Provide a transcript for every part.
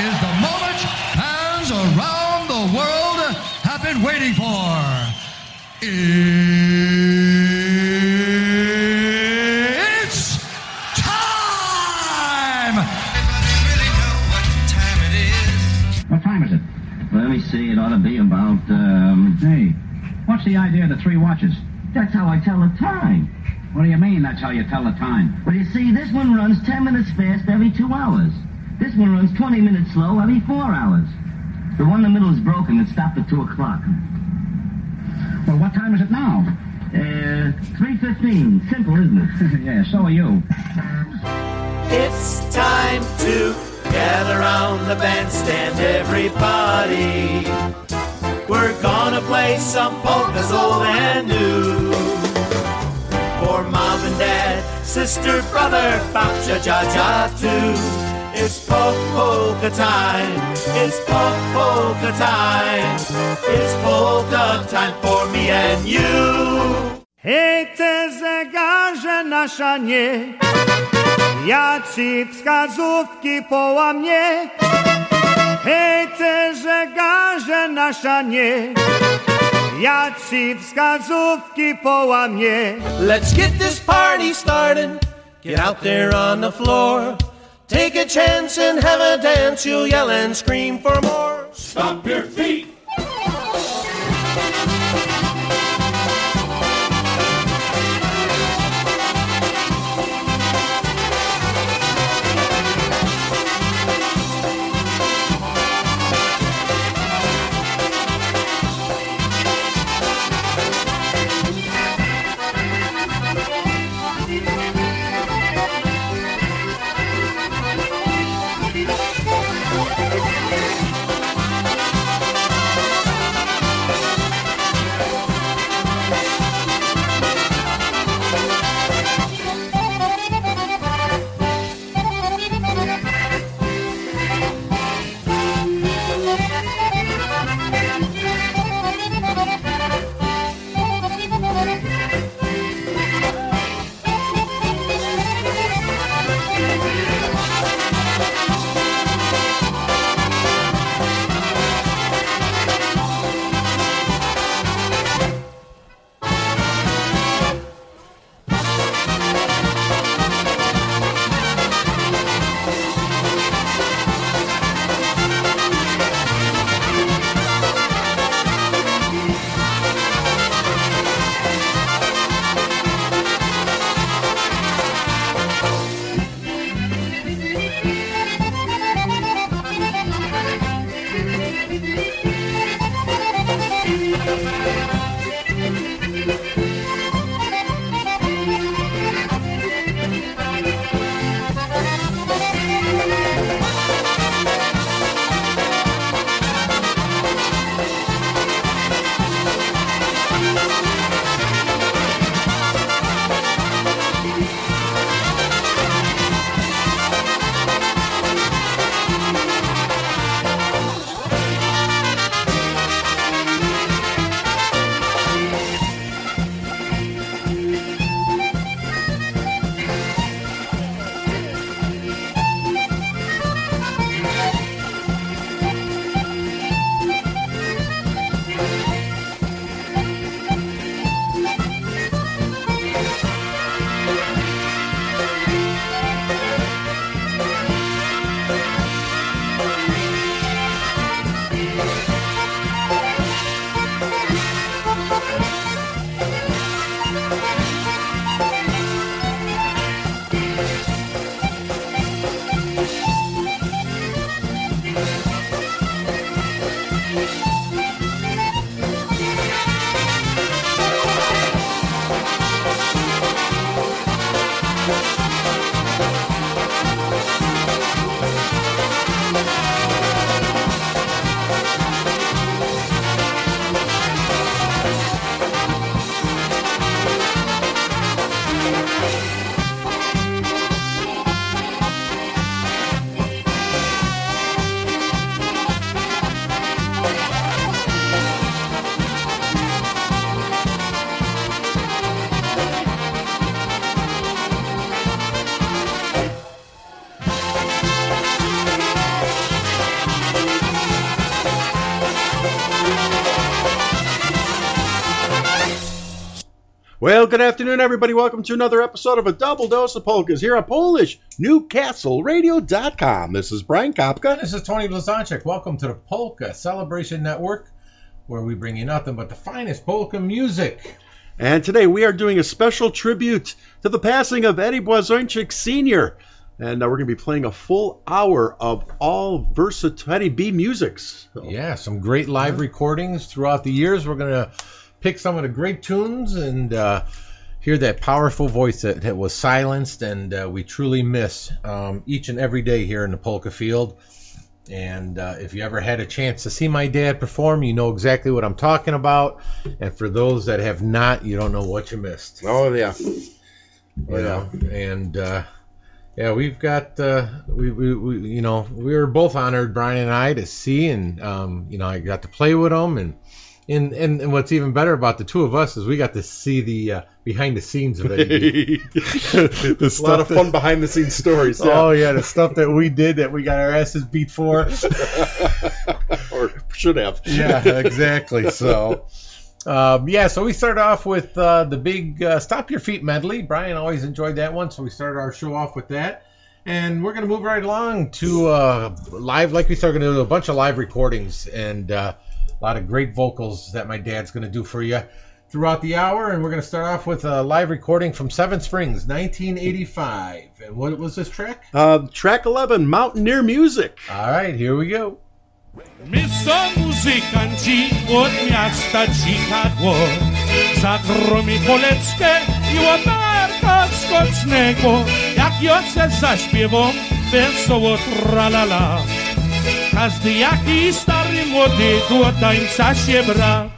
is the moment fans around the world have been waiting for. It's time! What time is it? Let me see. It ought to be about, um... Hey, what's the idea of the three watches? That's how I tell the time. What do you mean that's how you tell the time? Well, you see, this one runs 10 minutes fast every two hours. This one runs 20 minutes slow every four hours. The one in the middle is broken. It stopped at 2 o'clock. Well, what time is it now? Uh, 3.15. Simple, isn't it? yeah, so are you. It's time to gather around the bandstand, everybody. We're gonna play some polkas old and new. For mom and dad, sister, brother, babcia, ja, too. It's po- polka time. It's po- polka time. It's polka time for me and you. Hej, te zegarze nasza nie, ja ci wskazówki połamie. Hej, te zegarze nasza nie, ja ci wskazówki połamie. Let's get this party started. Get out there on the floor. Take a chance and have a dance. You'll yell and scream for more. Stomp your feet. Well, good afternoon, everybody. Welcome to another episode of a double dose of polkas here on Polish NewcastleRadio.com. This is Brian Kapka. This is Tony Blazonczyk. Welcome to the Polka Celebration Network, where we bring you nothing but the finest polka music. And today we are doing a special tribute to the passing of Eddie Blazonczyk Sr. And uh, we're going to be playing a full hour of all Versatile B musics. So, Yeah, some great live recordings throughout the years. We're going to pick some of the great tunes and uh, hear that powerful voice that, that was silenced and uh, we truly miss um, each and every day here in the polka field. And uh, if you ever had a chance to see my dad perform, you know exactly what I'm talking about. And for those that have not, you don't know what you missed. Oh, yeah. Oh, yeah. know, and uh, yeah, we've got uh, we, we, we you know we were both honored Brian and I to see, and um, you know I got to play with them, and and and, and what's even better about the two of us is we got to see the uh, behind the scenes of it. the a lot of fun behind the scenes stories. Oh yeah, the stuff that we did that we got our asses beat for. or should have. yeah, exactly. So, um, yeah, so we started off with uh, the big uh, Stomp Your Feet medley. Brian always enjoyed that one, so we started our show off with that. And we're going to move right along to uh, live, like we started going to do a bunch of live recordings and uh, a lot of great vocals that my dad's going to do for you throughout the hour. And we're going to start off with a live recording from Seven Springs, 1985. And what was this track? Uh, track 11, Mountaineer Music. All right, here we go. My są muzykanci od miasta Chicago Zagromi poleckę i łatarka skocznego Jak Joce zaśpiewą wesoło tralala Każdy jaki stary, młody, tu od tańca się bra.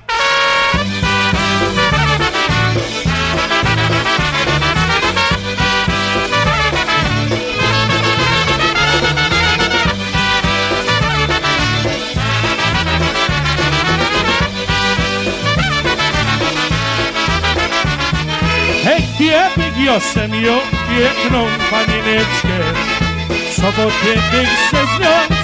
Gdzie ją piękną panineczkę? W sobotę tych se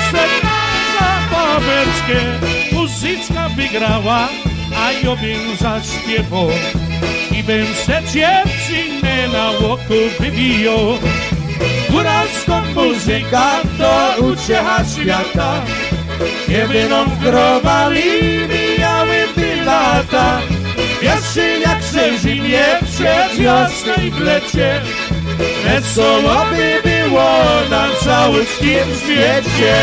babeczkę Muzyczka wygrała, a bym zaśpiewał. I bym se dziewczynę na łoku wybijał. Góralską muzyka to uciecha świata. Kiedy nam growali, mijały ty lata. Jeszcze jak se zimie przed wiosnej w lecie. Wesoło by było na całym świecie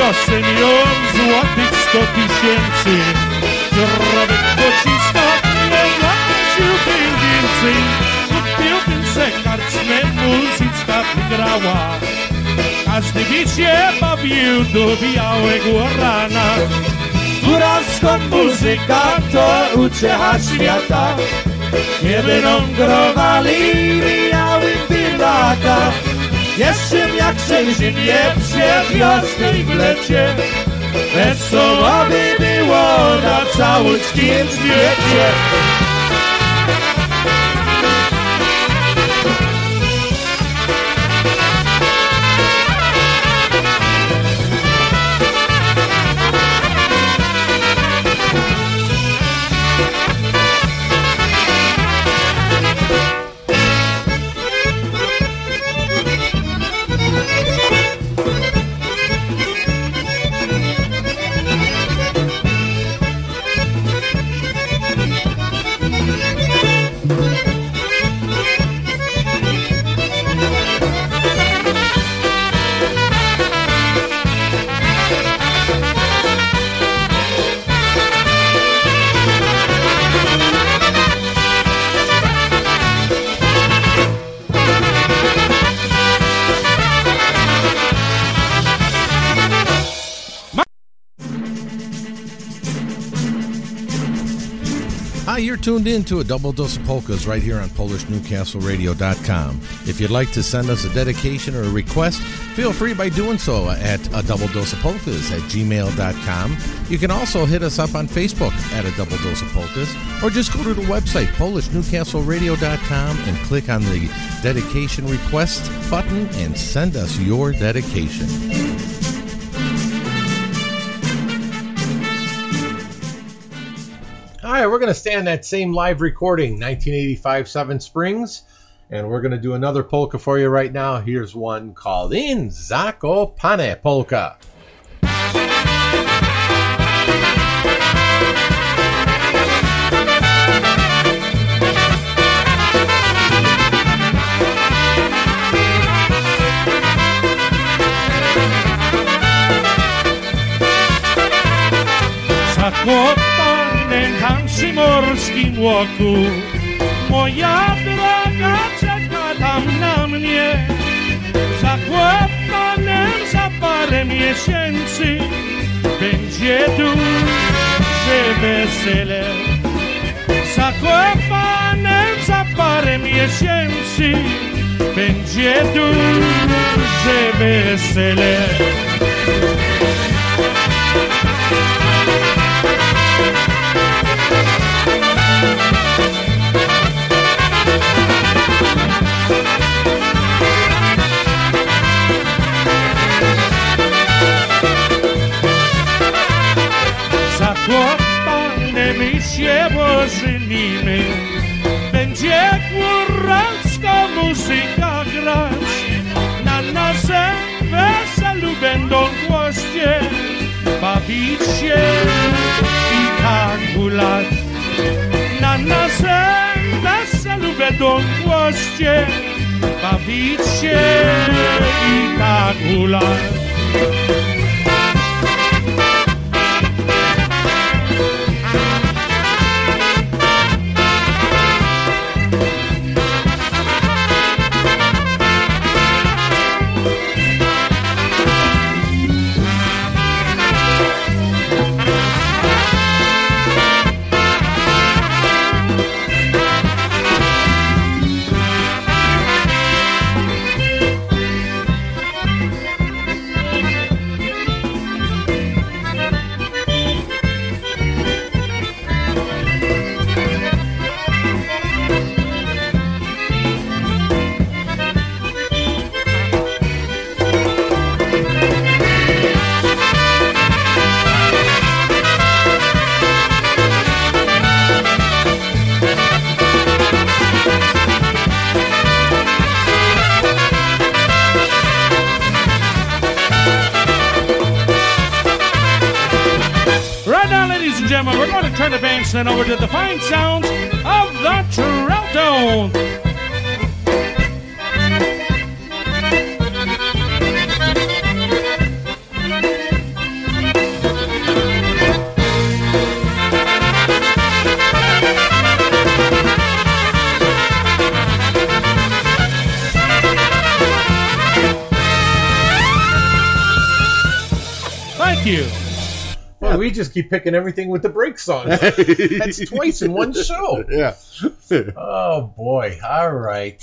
ją złotych sto tysięcy Zdrowych pociskach nie płaciłbym więcej Kupiłbym karczmę, muzyczka wygrała Każdy by się bawił do białego rana. Góralską muzyka to świata Nie będą growali, mijały by lata jeszcze jak się zimie przed wiosnej w lecie. Wesoło by było na całym świecie tuned in to a double dose of polkas right here on PolishNewcastleRadio.com. If you'd like to send us a dedication or a request, feel free by doing so at a double dose of polkas at gmail.com. You can also hit us up on Facebook at a double dose of polkas, or just go to the website PolishNewcastleRadio.com and click on the dedication request button and send us your dedication. Right, we're going to stay on that same live recording, 1985 Seven Springs, and we're going to do another polka for you right now. Here's one called In Zakopane Polka. Tam przy morskim łoku. Moja droga czeka tam na mnie. Zakopanym za parę miesięcy Będzie duże wesele. Zakopanym za parę miesięcy Będzie duże wesele pożenimy Będzie góralska muzyka grać. Na naszym weselu będą goście Bawić się i tak gulać. Na naszym weselu będą goście Bawić się i tak gulać you. Well, we just keep picking everything with the break on. That's twice in one show. Yeah. Oh, boy. All right.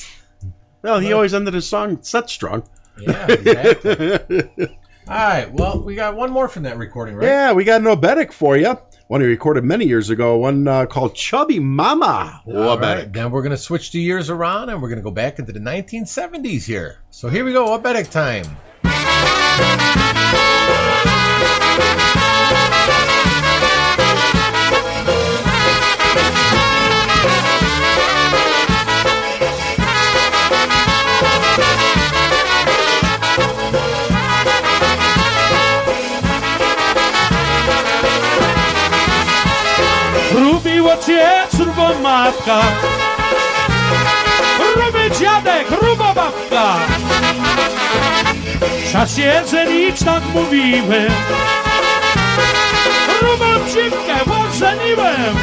well, he always ended his song set strong. Yeah, exactly. All right. Well, we got one more from that recording, right? Yeah, we got an oberek for you. One he recorded many years ago. One uh, called Chubby Mama. All right, then we're going to switch the years around and we're going to go back into the 1970s here. So here we go, Oberek time. Lubiła cię surwa Ruby dziadek, ruba babka. W czasie, nic tak mówimy grubą brzydkę poczeniłem.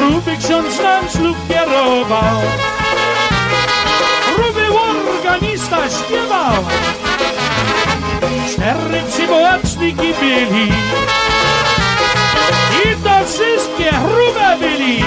Ruby ksiądz nam kierował Wow! Sercimo byli i to wszystkie hrube byli.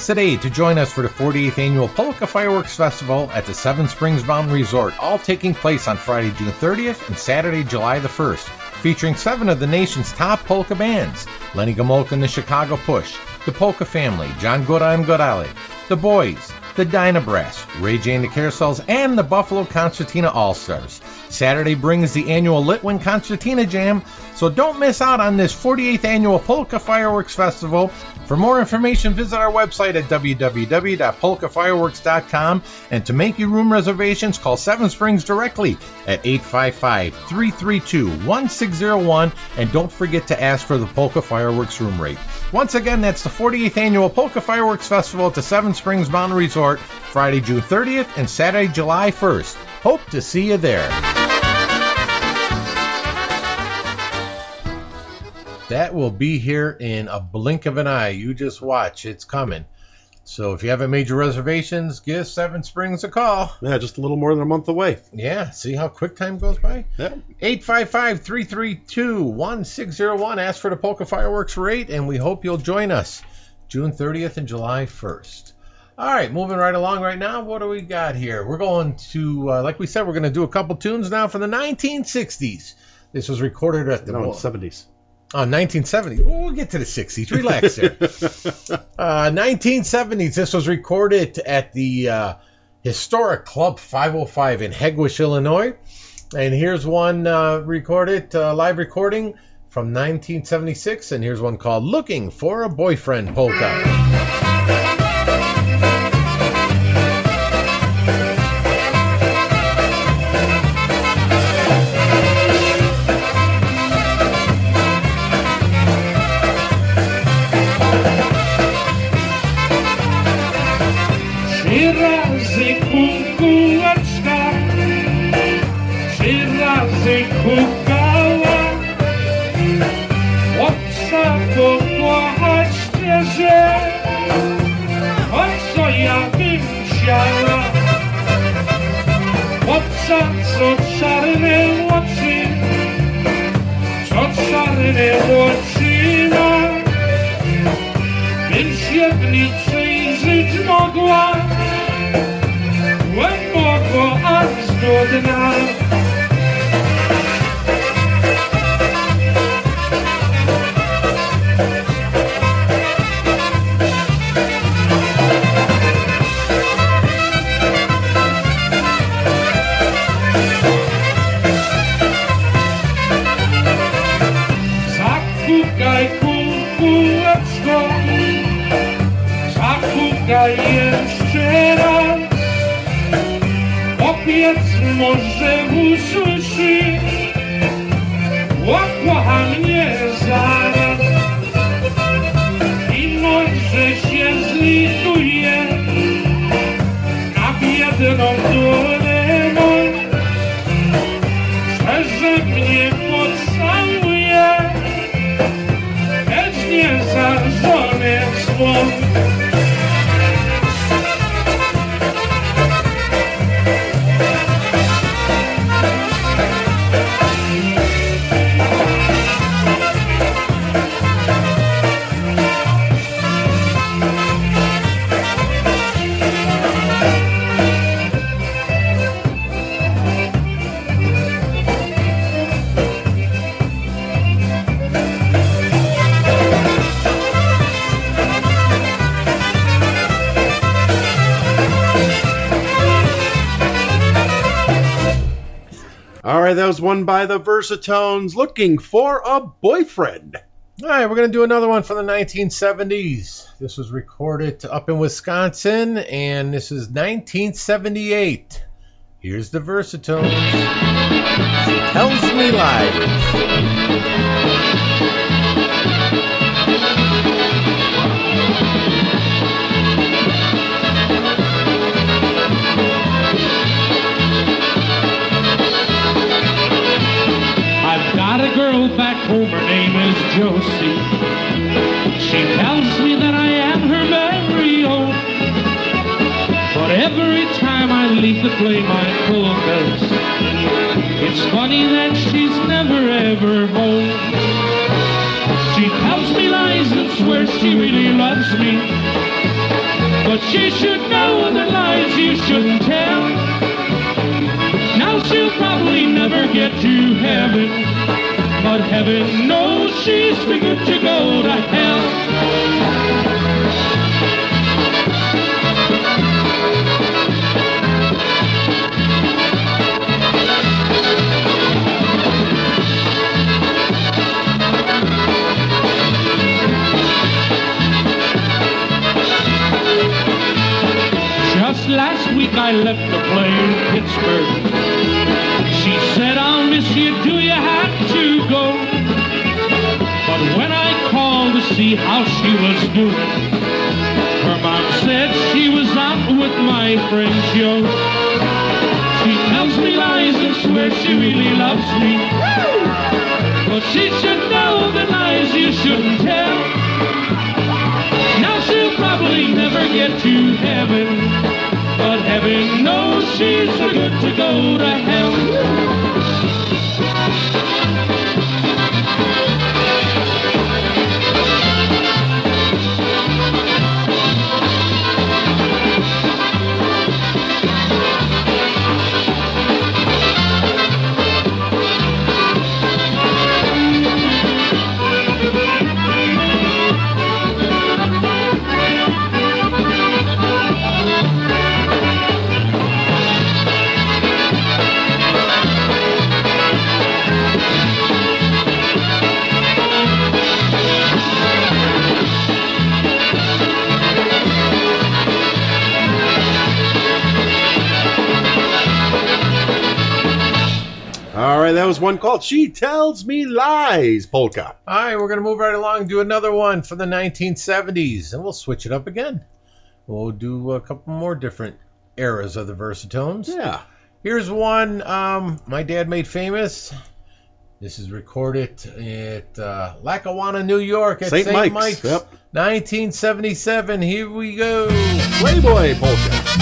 Plans today to join us for the 48th annual Polka Fireworks Festival at the Seven Springs Mountain Resort, all taking place on Friday, June 30th and Saturday, July the 1st, featuring seven of the nation's top polka bands Lenny Gomulka and the Chicago Push, the Polka Family, John Gora and Gorale, the Boys, the Dyna Brass, Ray J and the Carousels, and the Buffalo Concertina All Stars. Saturday brings the annual Litwin Concertina Jam, so don't miss out on this 48th annual Polka Fireworks Festival. For more information, visit our website at www.polkafireworks.com. And to make your room reservations, call Seven Springs directly at 855 332 1601. And don't forget to ask for the Polka Fireworks room rate. Once again, that's the 48th annual Polka Fireworks Festival at the Seven Springs Mountain Resort, Friday, June 30th and Saturday, July 1st. Hope to see you there. That will be here in a blink of an eye. You just watch. It's coming. So if you haven't made your reservations, give Seven Springs a call. Yeah, just a little more than a month away. Yeah, see how quick time goes by? Yeah. 855 332 1601. Ask for the Polka Fireworks rate, and we hope you'll join us June 30th and July 1st. All right, moving right along right now. What do we got here? We're going to, uh, like we said, we're going to do a couple tunes now from the 1960s. This was recorded at the No, 70s. Oh, 1970s. Well, we'll get to the 60s. Relax there. uh, 1970s. This was recorded at the uh, historic Club 505 in Hegewisch, Illinois. And here's one uh, recorded, uh, live recording from 1976. And here's one called Looking for a Boyfriend Polka. Aż do może usłyszy, łakła mnie zaraz. I może się zlituje na biedną durę by the Versatones looking for a boyfriend. All right, we're going to do another one from the 1970s. This was recorded up in Wisconsin, and this is 1978. Here's the Versatones. She tells me lies. To play my polkas, it's funny that she's never ever home. She tells me lies and swears she really loves me. But she should know the lies you shouldn't tell. Now she'll probably never get to heaven. But heaven knows she's too good to go to hell. Was one called She Tells Me Lies Polka. All right, we're going to move right along and do another one from the 1970s, and we'll switch it up again. We'll do a couple more different eras of the Versatones. Yeah. Here's one um, my dad made famous. This is recorded at uh, Lackawanna, New York, at St. St. Mike's, Mike's, yep. 1977. Here we go. Playboy Polka.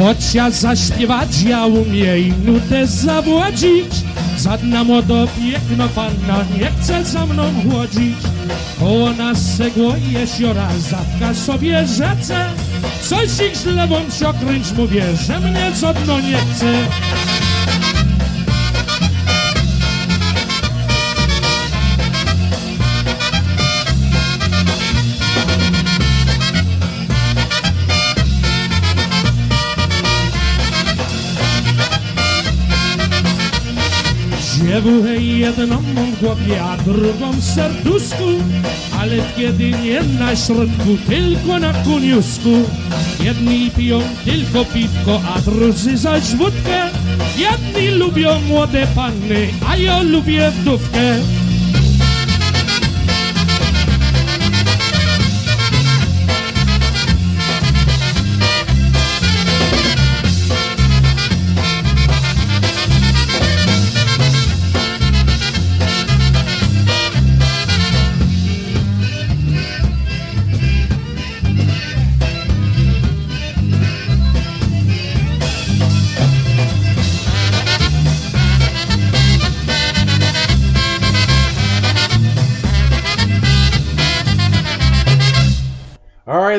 Choć ja zaśpiewać ja umie i nutę zawłodzić. Żadna młodo piękna panna nie chce za mną chłodzić. Koło nas segło jeziora, zawka sobie rzece. Coś ich z lewą się okręć, mówię, że mnie żadno nie chce Dziewuchę jedną mam w głowie, a drugą w serduszku. Ale kiedy nie na środku, tylko na koniusku. Jedni piją tylko piwko, a drudzy zaś wódkę. Jedni lubią młode panny, a ja lubię wdówkę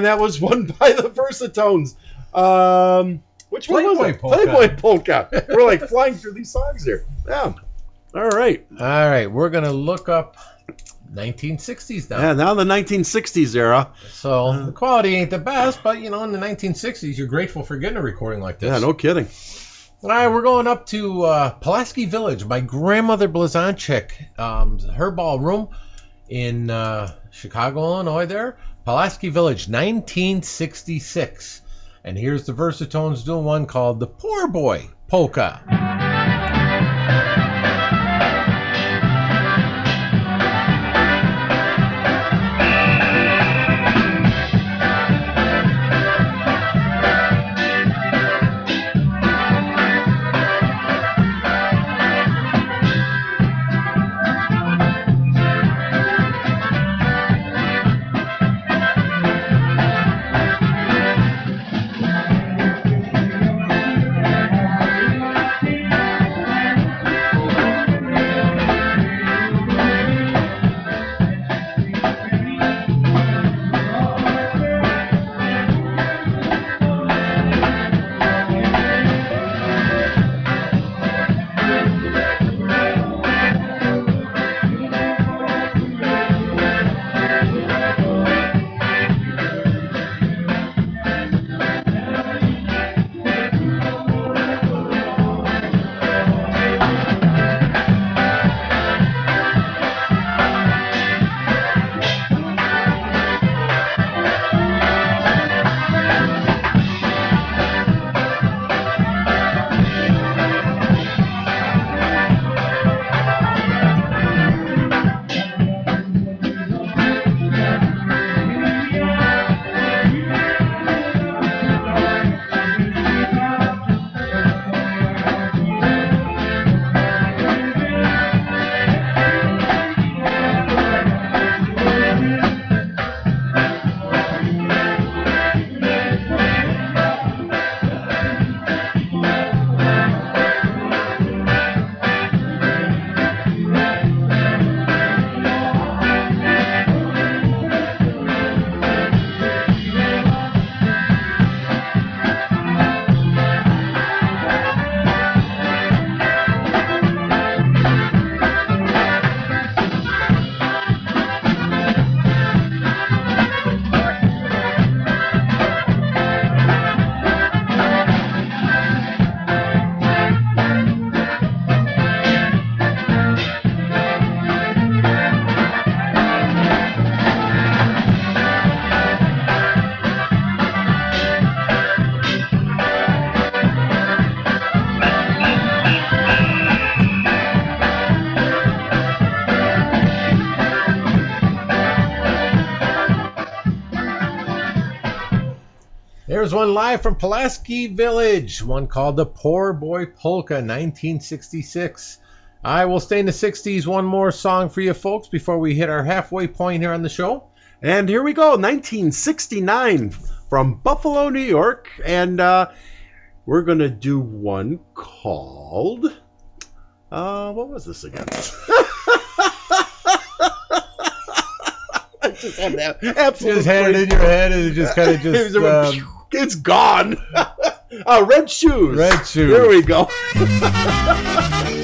All right, that was one by the Versatones. Um, Which one was it? Polka. Playboy Polka. We're like flying through these songs here. Yeah. All right. All right, we're gonna look up 1960s now. Yeah, now the 1960s era. So the quality ain't the best, but you know, in the 1960s, you're grateful for getting a recording like this. Yeah, no kidding. All right, we're going up to uh, Pulaski Village. My grandmother Blazonczyk, um, her ballroom in uh, Chicago, Illinois. There, Pulaski Village, 1966. And here's the Versatones doing one called "The Poor Boy Polka." There's one live from Pulaski Village, one called The Poor Boy Polka, 1966. I will stay in the 60s. One more song for you folks before we hit our halfway point here on the show. And here we go, 1969 from Buffalo, New York. And uh, we're going to do one called. Uh, what was this again? I just had that absolute Just had it in your head and it just kind of just. um, it's gone. uh, red shoes. Red shoes. There we go.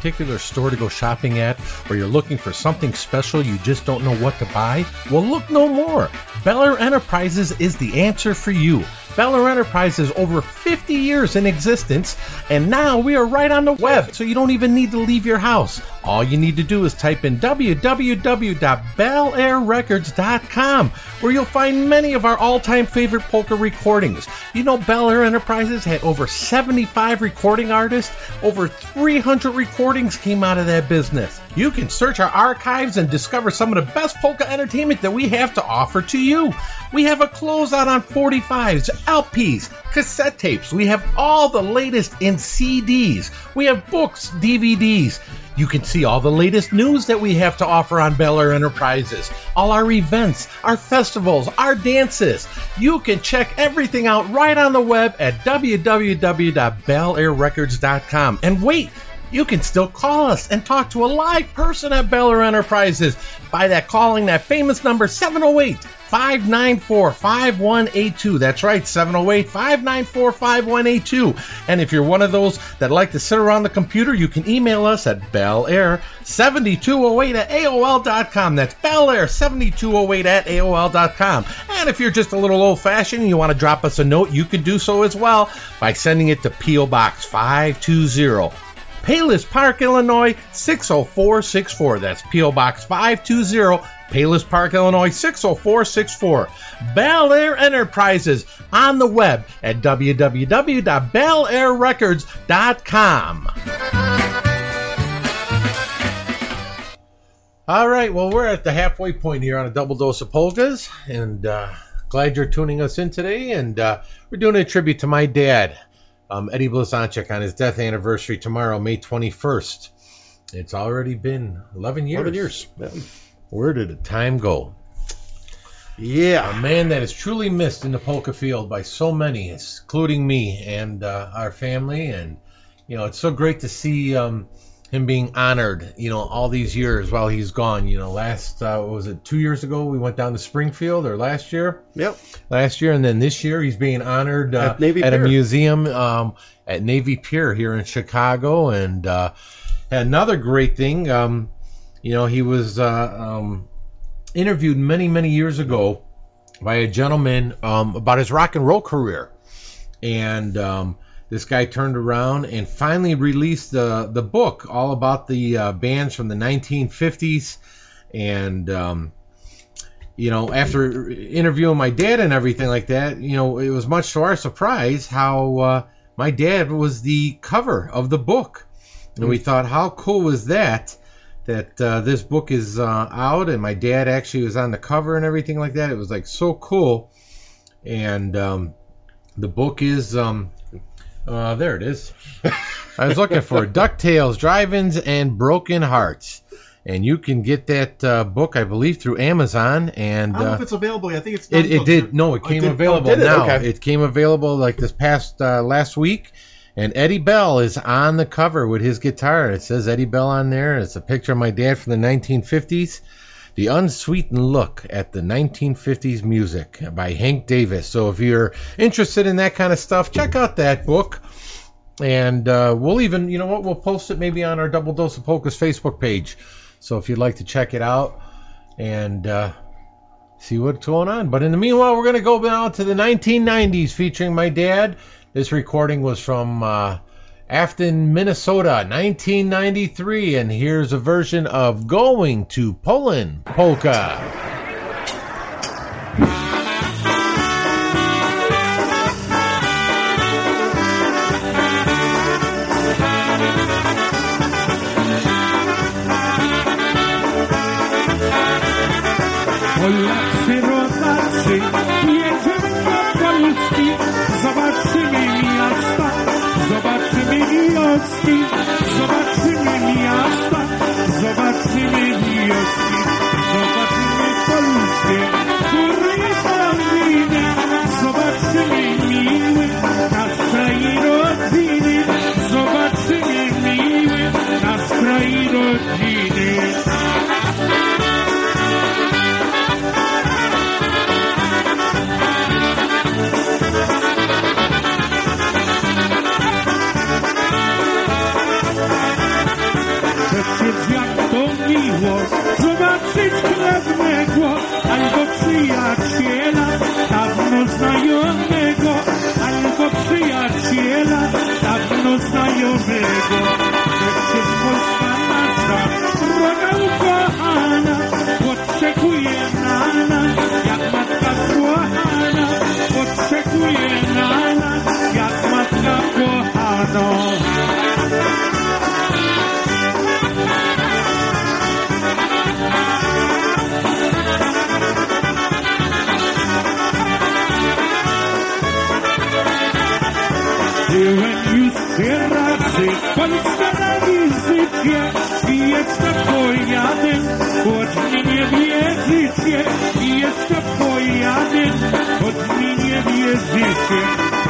particular store to go shopping at, or you're looking for something special you just don't know what to buy? Well, look no more. Bel Air Enterprises is the answer for you. Bel Air Enterprises over 50 years in existence, and now we are right on the web, so you don't even need to leave your house. All you need to do is type in www.bellairrecords.com, where you'll find many of our all-time favorite polka recordings. You know, Bel Air Enterprises had over 75 recording artists. Over 300 recordings came out of that business. You can search our archives and discover some of the best polka entertainment that we have to offer to you. We have a closeout on 45s, LPs, cassette tapes. We have all the latest in CDs. We have books, DVDs. You can see all the latest news that we have to offer on Bel Air Enterprises, all our events, our festivals, our dances. You can check everything out right on the web at www.bellairrecords.com. And wait, you can still call us and talk to a live person at Bel Air Enterprises by that calling that famous number 708 594 5182. That's right, 708 594 5182. And if you're one of those that like to sit around the computer, you can email us at bellair7208 at AOL.com. That's bellair7208 at AOL.com. And if you're just a little old fashioned and you want to drop us a note, you can do so as well by sending it to P.O. Box 520. Palos Park, Illinois 60464. That's P.O. Box 520, Palos Park, Illinois 60464. Bel Air Enterprises on the web at www.bellairrecords.com. All right, well, we're at the halfway point here on a double dose of polkas, and uh, glad you're tuning us in today. And uh, we're doing a tribute to my dad um, Eddie Blazonczyk on his death anniversary tomorrow, May 21st. It's already been 11 years. 11 years. Yeah. Where did the time go? Yeah. A man that is truly missed in the polka field by so many, including me and uh, our family. And, you know, it's so great to see um, him being honored, you know, all these years while he's gone. You know, last, uh, was it two years ago we went down to Springfield or last year? Yep. Last year. And then this year he's being honored uh, At Navy a museum um, at Navy Pier here in Chicago. And uh, another great thing, um, you know, he was uh, um, interviewed many, many years ago by a gentleman um, about his rock and roll career. And um, this guy turned around and finally released the, the book all about the uh, bands from the 1950s. And, um, you know, after interviewing my dad and everything like that, you know, it was much to our surprise how uh, my dad was the cover of the book. And we thought, how cool was that? That uh, this book is uh, out, and my dad actually was on the cover and everything like that. It was like so cool. And um, the book is, um, uh, there it is. I was looking for Ducktails, Drive-Ins, and Broken Hearts. And you can get that uh, book, I believe, through Amazon. And I don't know uh, if it's available. I think it's it, it did. No, it Oh, came did- oh, available did it? now. Okay. It came available like this past uh, last week. And Eddie Bell is on the cover with his guitar. It says Eddie Bell on there. It's a picture of my dad from the 1950s. The Unsweetened Look at the 1950s Music by Hank Davis. So if you're interested in that kind of stuff, check out that book. And uh, we'll even, you know what, we'll post it maybe on our Double Dose of Polkas Facebook page. So if you'd like to check it out and uh, see what's going on. But in the meanwhile, we're going to go now to the 1990s featuring my dad. This recording was from uh, Afton, Minnesota, 1993. And here's a version of Going to Poland Polka. Wioski, zobaczymy miasta, zobaczymy wioski, zobaczymy paluszki, góry paliny, zobaczymy miły naszej rodziny, zobaczymy miły naszej rodziny. było, zobaczyć królewnego, ani go przyjaciół. Wizycie i jeszcze pojadę, choć mi nie wierzycie. I jeszcze pojadę, choć mi nie wierzycie.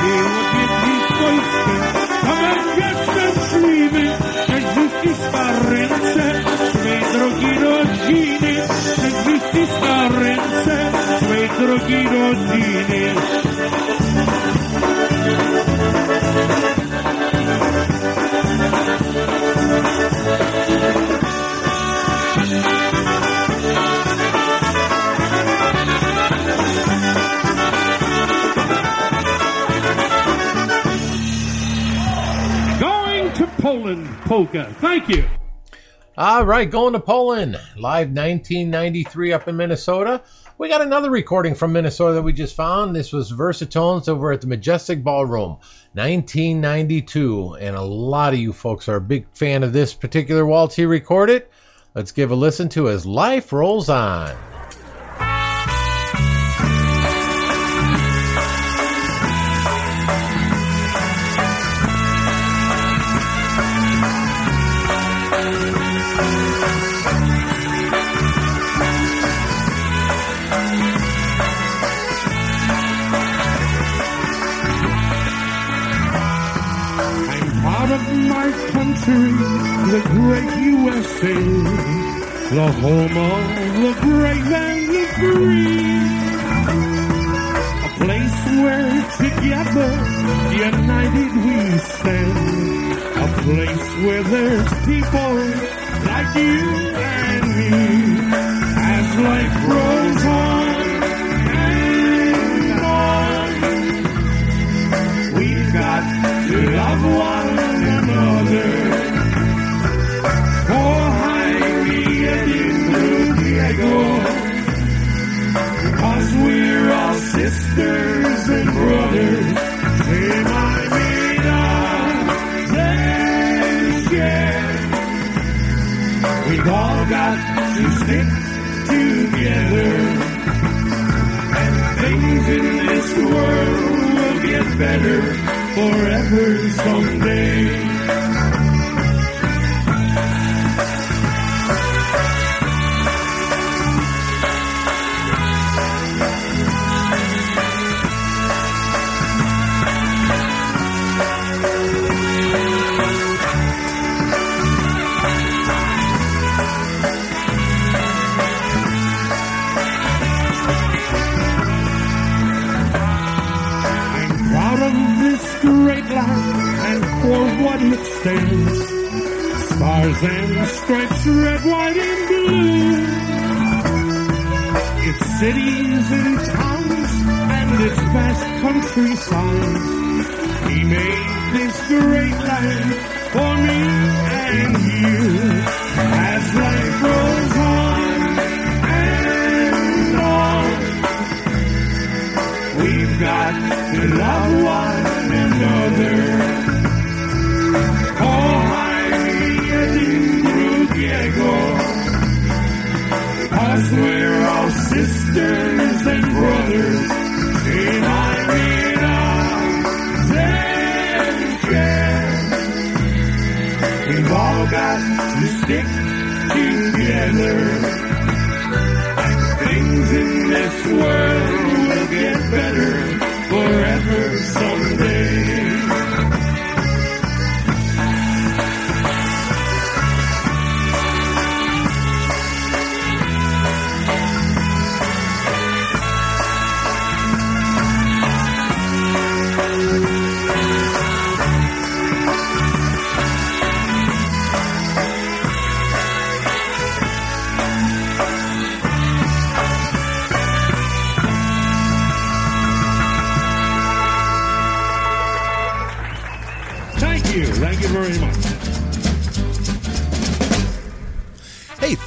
Było w Polsce, to będzie szczęśliwy, że ściska ręce swej drogi rodziny, że ściska ręce swej drogi rodziny. Poland polka. Thank you. All right, going to Poland. Live 1993 up in Minnesota. We got another recording from Minnesota that we just found. This was Versatones over at the Majestic Ballroom, 1992. And a lot of you folks are a big fan of this particular waltz he recorded. Let's give a listen to as life rolls on. Country, the great USA, the home of the brave and the free. A place where together, united we stand. A place where there's people like you and me. As life grows on and on, we've got to love one another. Stick together. And things in this world will get better forever someday. Stands. Stars and stripes, red, white, and blue. Its cities and towns and its vast countryside. He made this great land for me and you. As life goes on and on. We've got to love one together. Things in this world will get better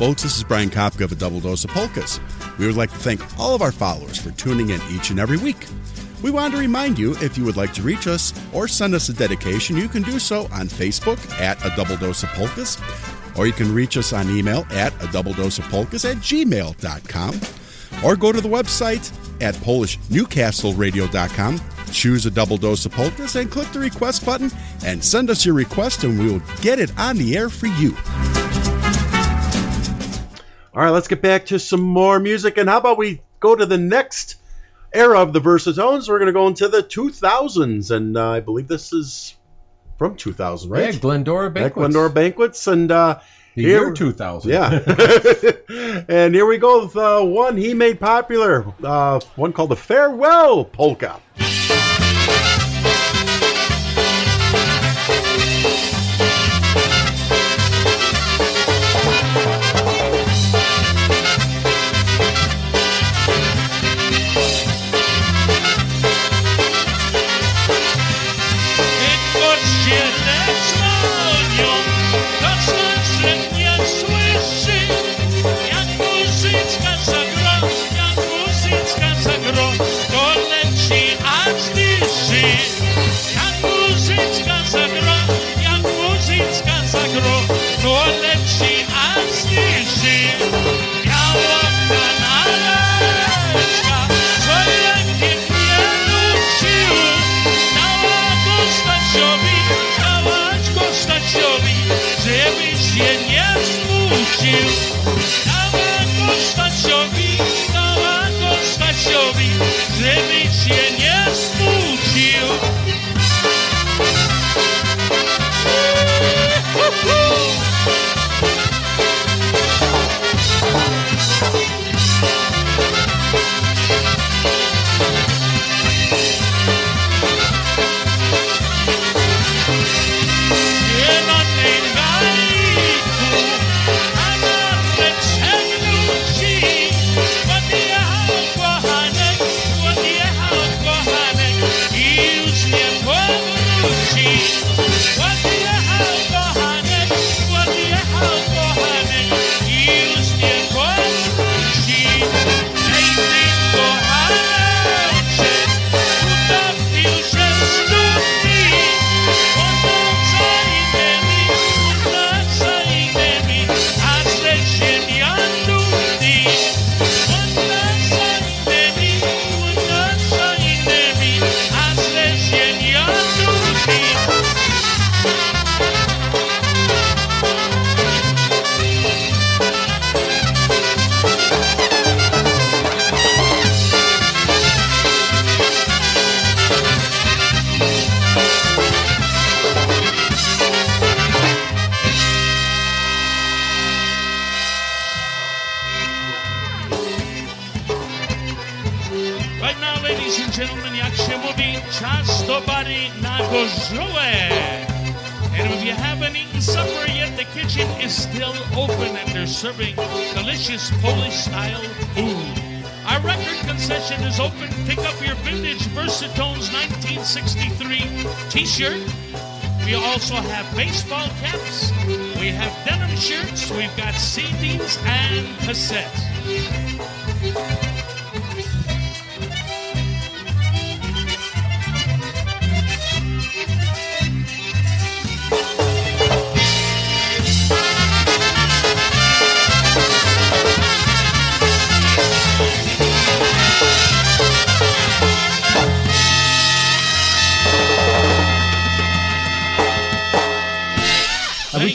folks, this is Brian Kapka of A Double Dose of Polkas. We would like to thank all of our followers for tuning in each and every week. We want to remind you if you would like to reach us or send us a dedication, you can do so on Facebook at A Double Dose of Polkas, or you can reach us on email at a double dose of polkas at gmail.com, or go to the website at PolishNewcastleRadio.com, choose a double dose of polkas, and click the request button and send us your request, and we will get it on the air for you. All right, let's get back to some more music. And how about we go to the next era of the Versatones? We're going to go into the 2000s. And uh, I believe this is from 2000, right? Yeah, Glendora Yeah, Banquets. Glendora Banquets. And uh, The here- year 2000. Yeah. and here we go with uh, one he made popular, uh, one called the Farewell Polka.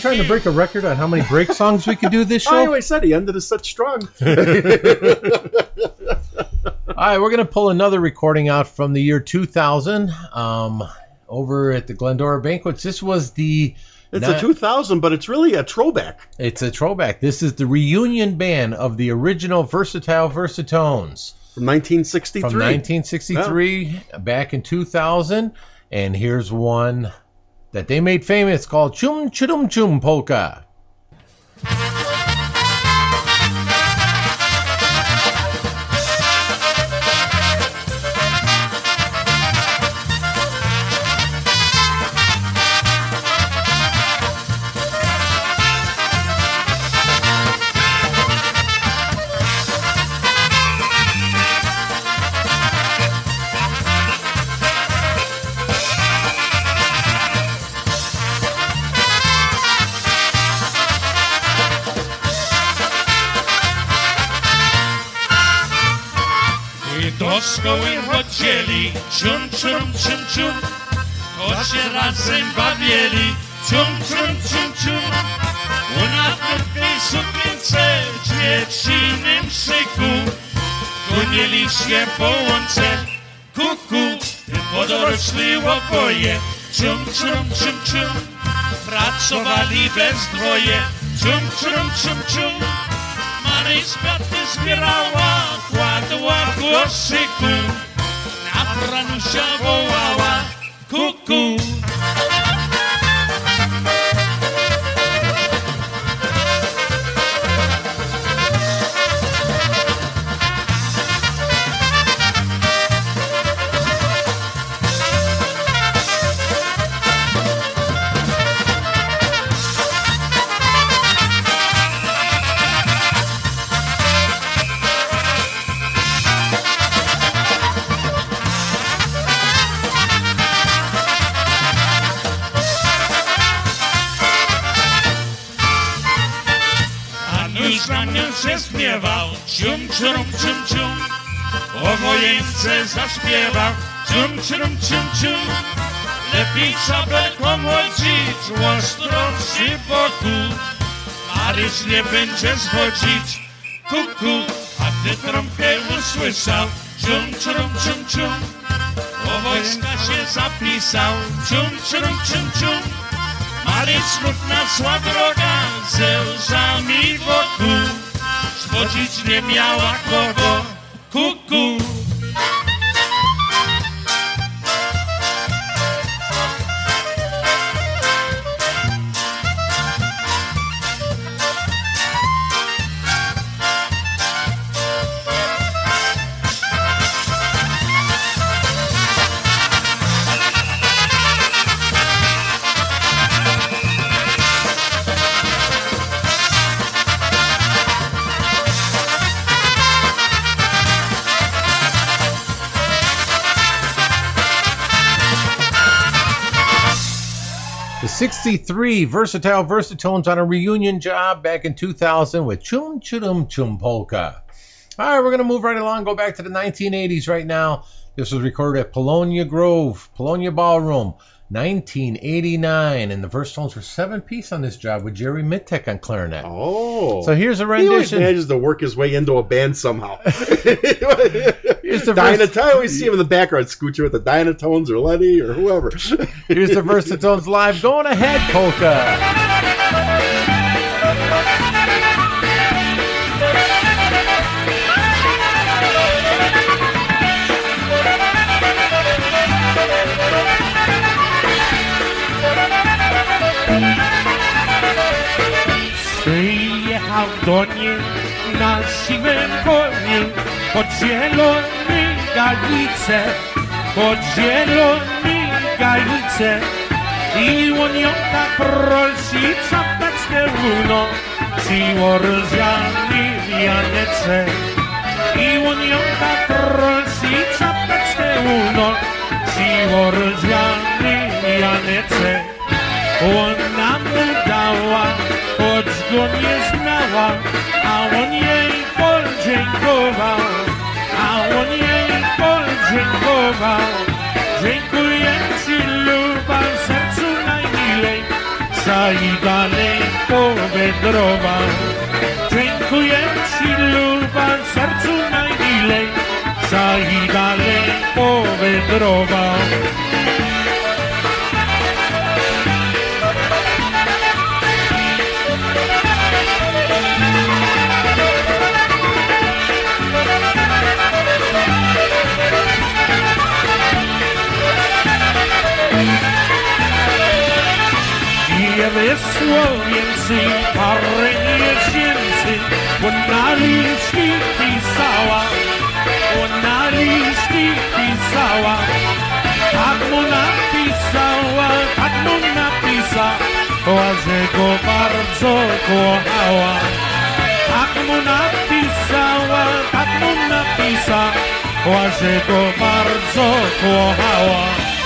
Trying to break a record on how many break songs we could do this I show? always said he ended us such strong. All right, we're going to pull another recording out from the year 2000 um, over at the Glendora Banquets. This was the. It's na- a 2000, but it's really a throwback. It's a throwback. This is the reunion band of the original Versatile Versatones From 1963. from 1963 back in 2000. And here's one that they made famous called Chum Chudum Chum Polka. Czum, czum, czum, czum To się razem bawili. Czum, czum, czum, czum U nas w tej sukience dziewczynym szyku. Gonili się po łące. Kuku, podorośli oboje Czum, czum, czum, czum Pracowali bez dwoje. Czum, czum, czum, czum Maryś kwiaty zbierała Kładła w koszyku A no chão, uau, uau, cucu. Się śpiewał, cium, cium, cium, cium. O wojence zaśpiewał, cium, cium, cium, cium. Lepiej szabelką łodzić, ostro przy boku. Maryś nie będzie zwodzić, kuku. A gdy trąbkę usłyszał, cium, cium, cium, cium. O wojska się zapisał, cium, cium, cium, cium. Maryś smutna szła droga, ze łzami wokół. Zwodzić nie miała kogo, kuku. 63 versatile versatones on a reunion job back in 2000 with Chum Chum Chum Polka. All right, we're going to move right along, go back to the 1980s right now. This was recorded at Polonia Grove, Polonia Ballroom, 1989. And the versatones were seven piece on this job with Jerry Mittek on clarinet. Oh. So here's a rendition. He always manages to work his way into a band somehow. Here's the Dynat- verse- I always see him in the background, Scoocher with the Dynatones or Letty or whoever. Here's the versatones live. Going ahead, Polka. łodonie na siwym koniu pod zielony galice, pod zielony galice. I łoniota prosi czapeczkę runo siło rozjani wianecze i łoniota prosi czapeczkę runo siło rozjani wianecze a on jej podziękował, a on jej podziękował. Dziękuję ci, luba, sercu najmilej, i daleko wędrował. Dziękuję ci, luba, sercu najmilej, i daleko wędrował. Wiele słowięcy, parę miesięcy, ona liści pisała, ona liści pisała. Tak mu napisała, tak mu napisała, że go bardzo kochała. Tak mu napisała, tak mu napisała, że go bardzo kochała.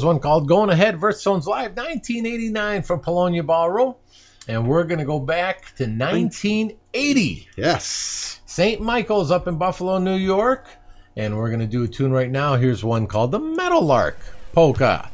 was one called Going Ahead, Versatones Live, 1989 from Polonia Ballroom. And we're going to go back to 1980. Yes. St. Michael's up in Buffalo, New York. And we're going to do a tune right now. Here's one called The Metal Lark" Polka.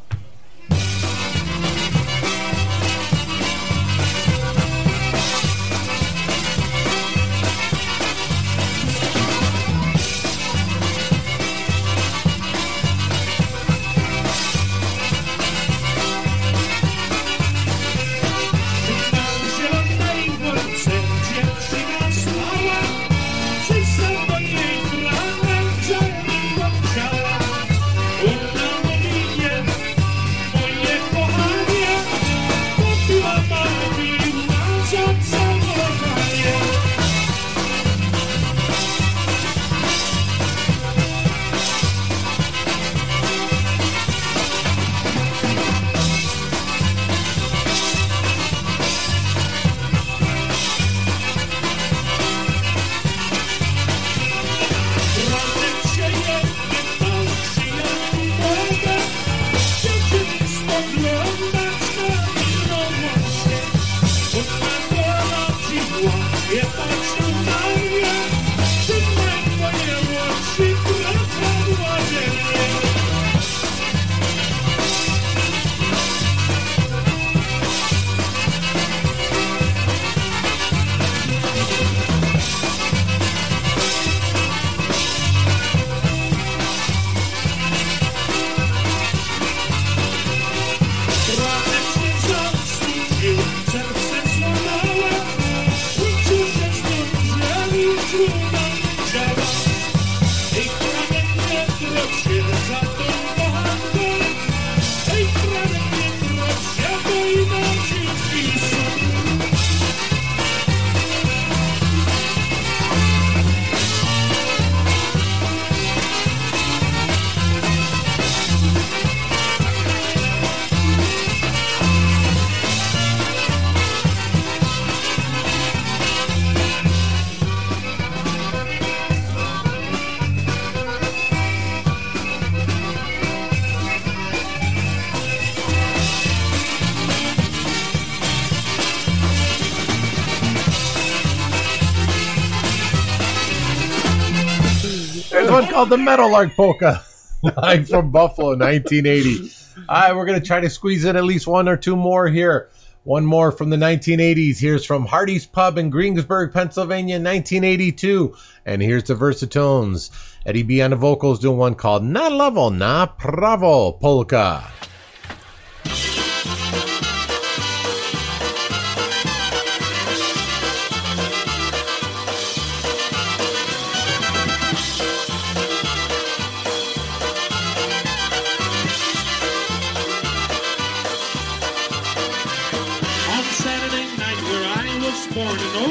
the Metal Lark Polka. Live from Buffalo, 1980. All right, we're going to try to squeeze in at least one or two more here. One more from the 1980s. Here's from Hardy's Pub in Greensburg, Pennsylvania, 1982. And here's the Versatones. Eddie B on the vocals doing one called Na Level, Na Pravo Polka.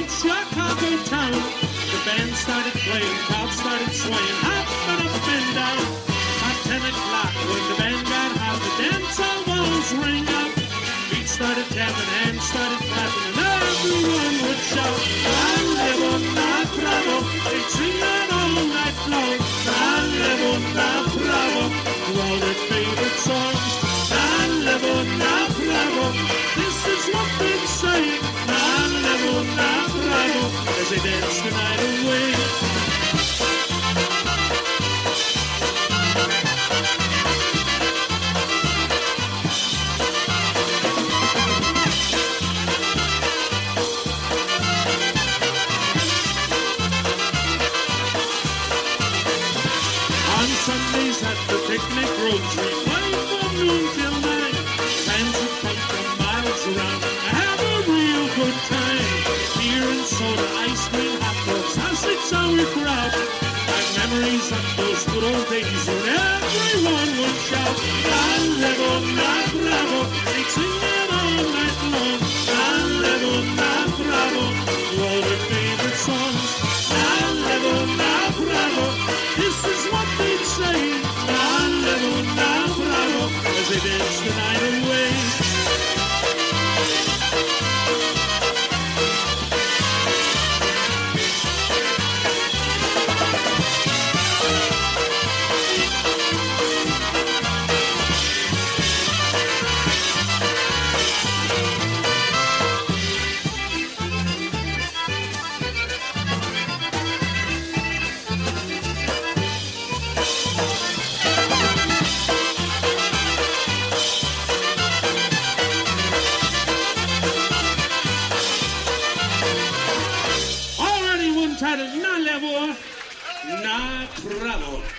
it's your coffee time. The band started playing Dance tonight.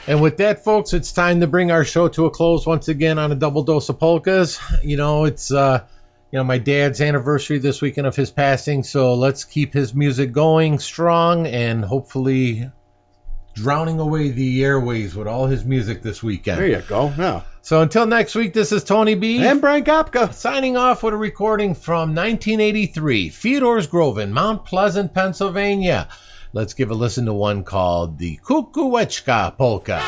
And with that, folks, it's time to bring our show to a close once again on a double dose of polkas. You know, it's uh, you know my dad's anniversary this weekend of his passing, so let's keep his music going strong and hopefully drowning away the airways with all his music this weekend. There you go. Yeah. So until next week, this is Tony B. And Brian Kapka. signing off with a recording from 1983, Theodore's Grove in Mount Pleasant, Pennsylvania. Let's give a listen to one called the Kukułeczka Polka.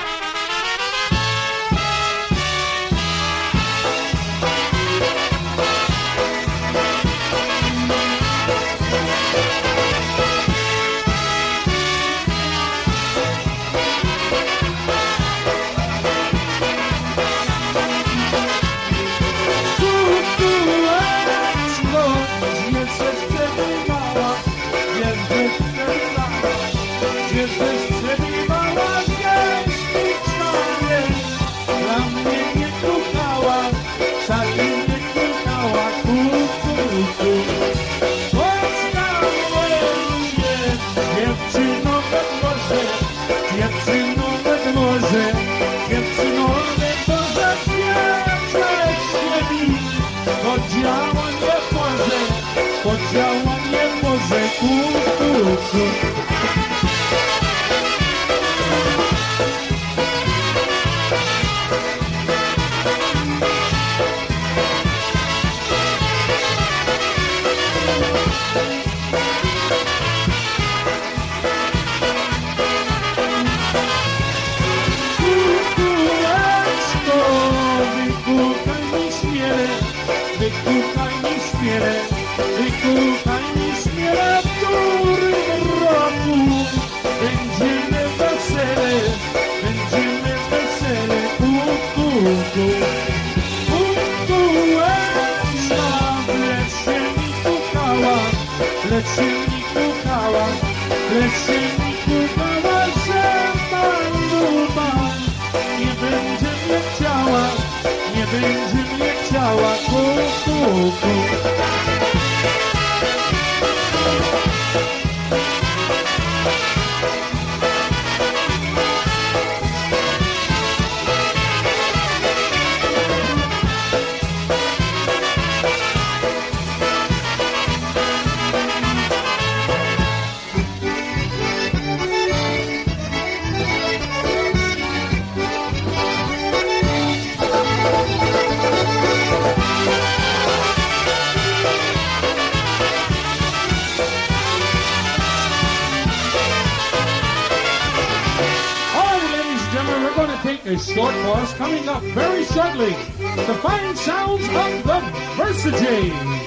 Sounds of the Versajay.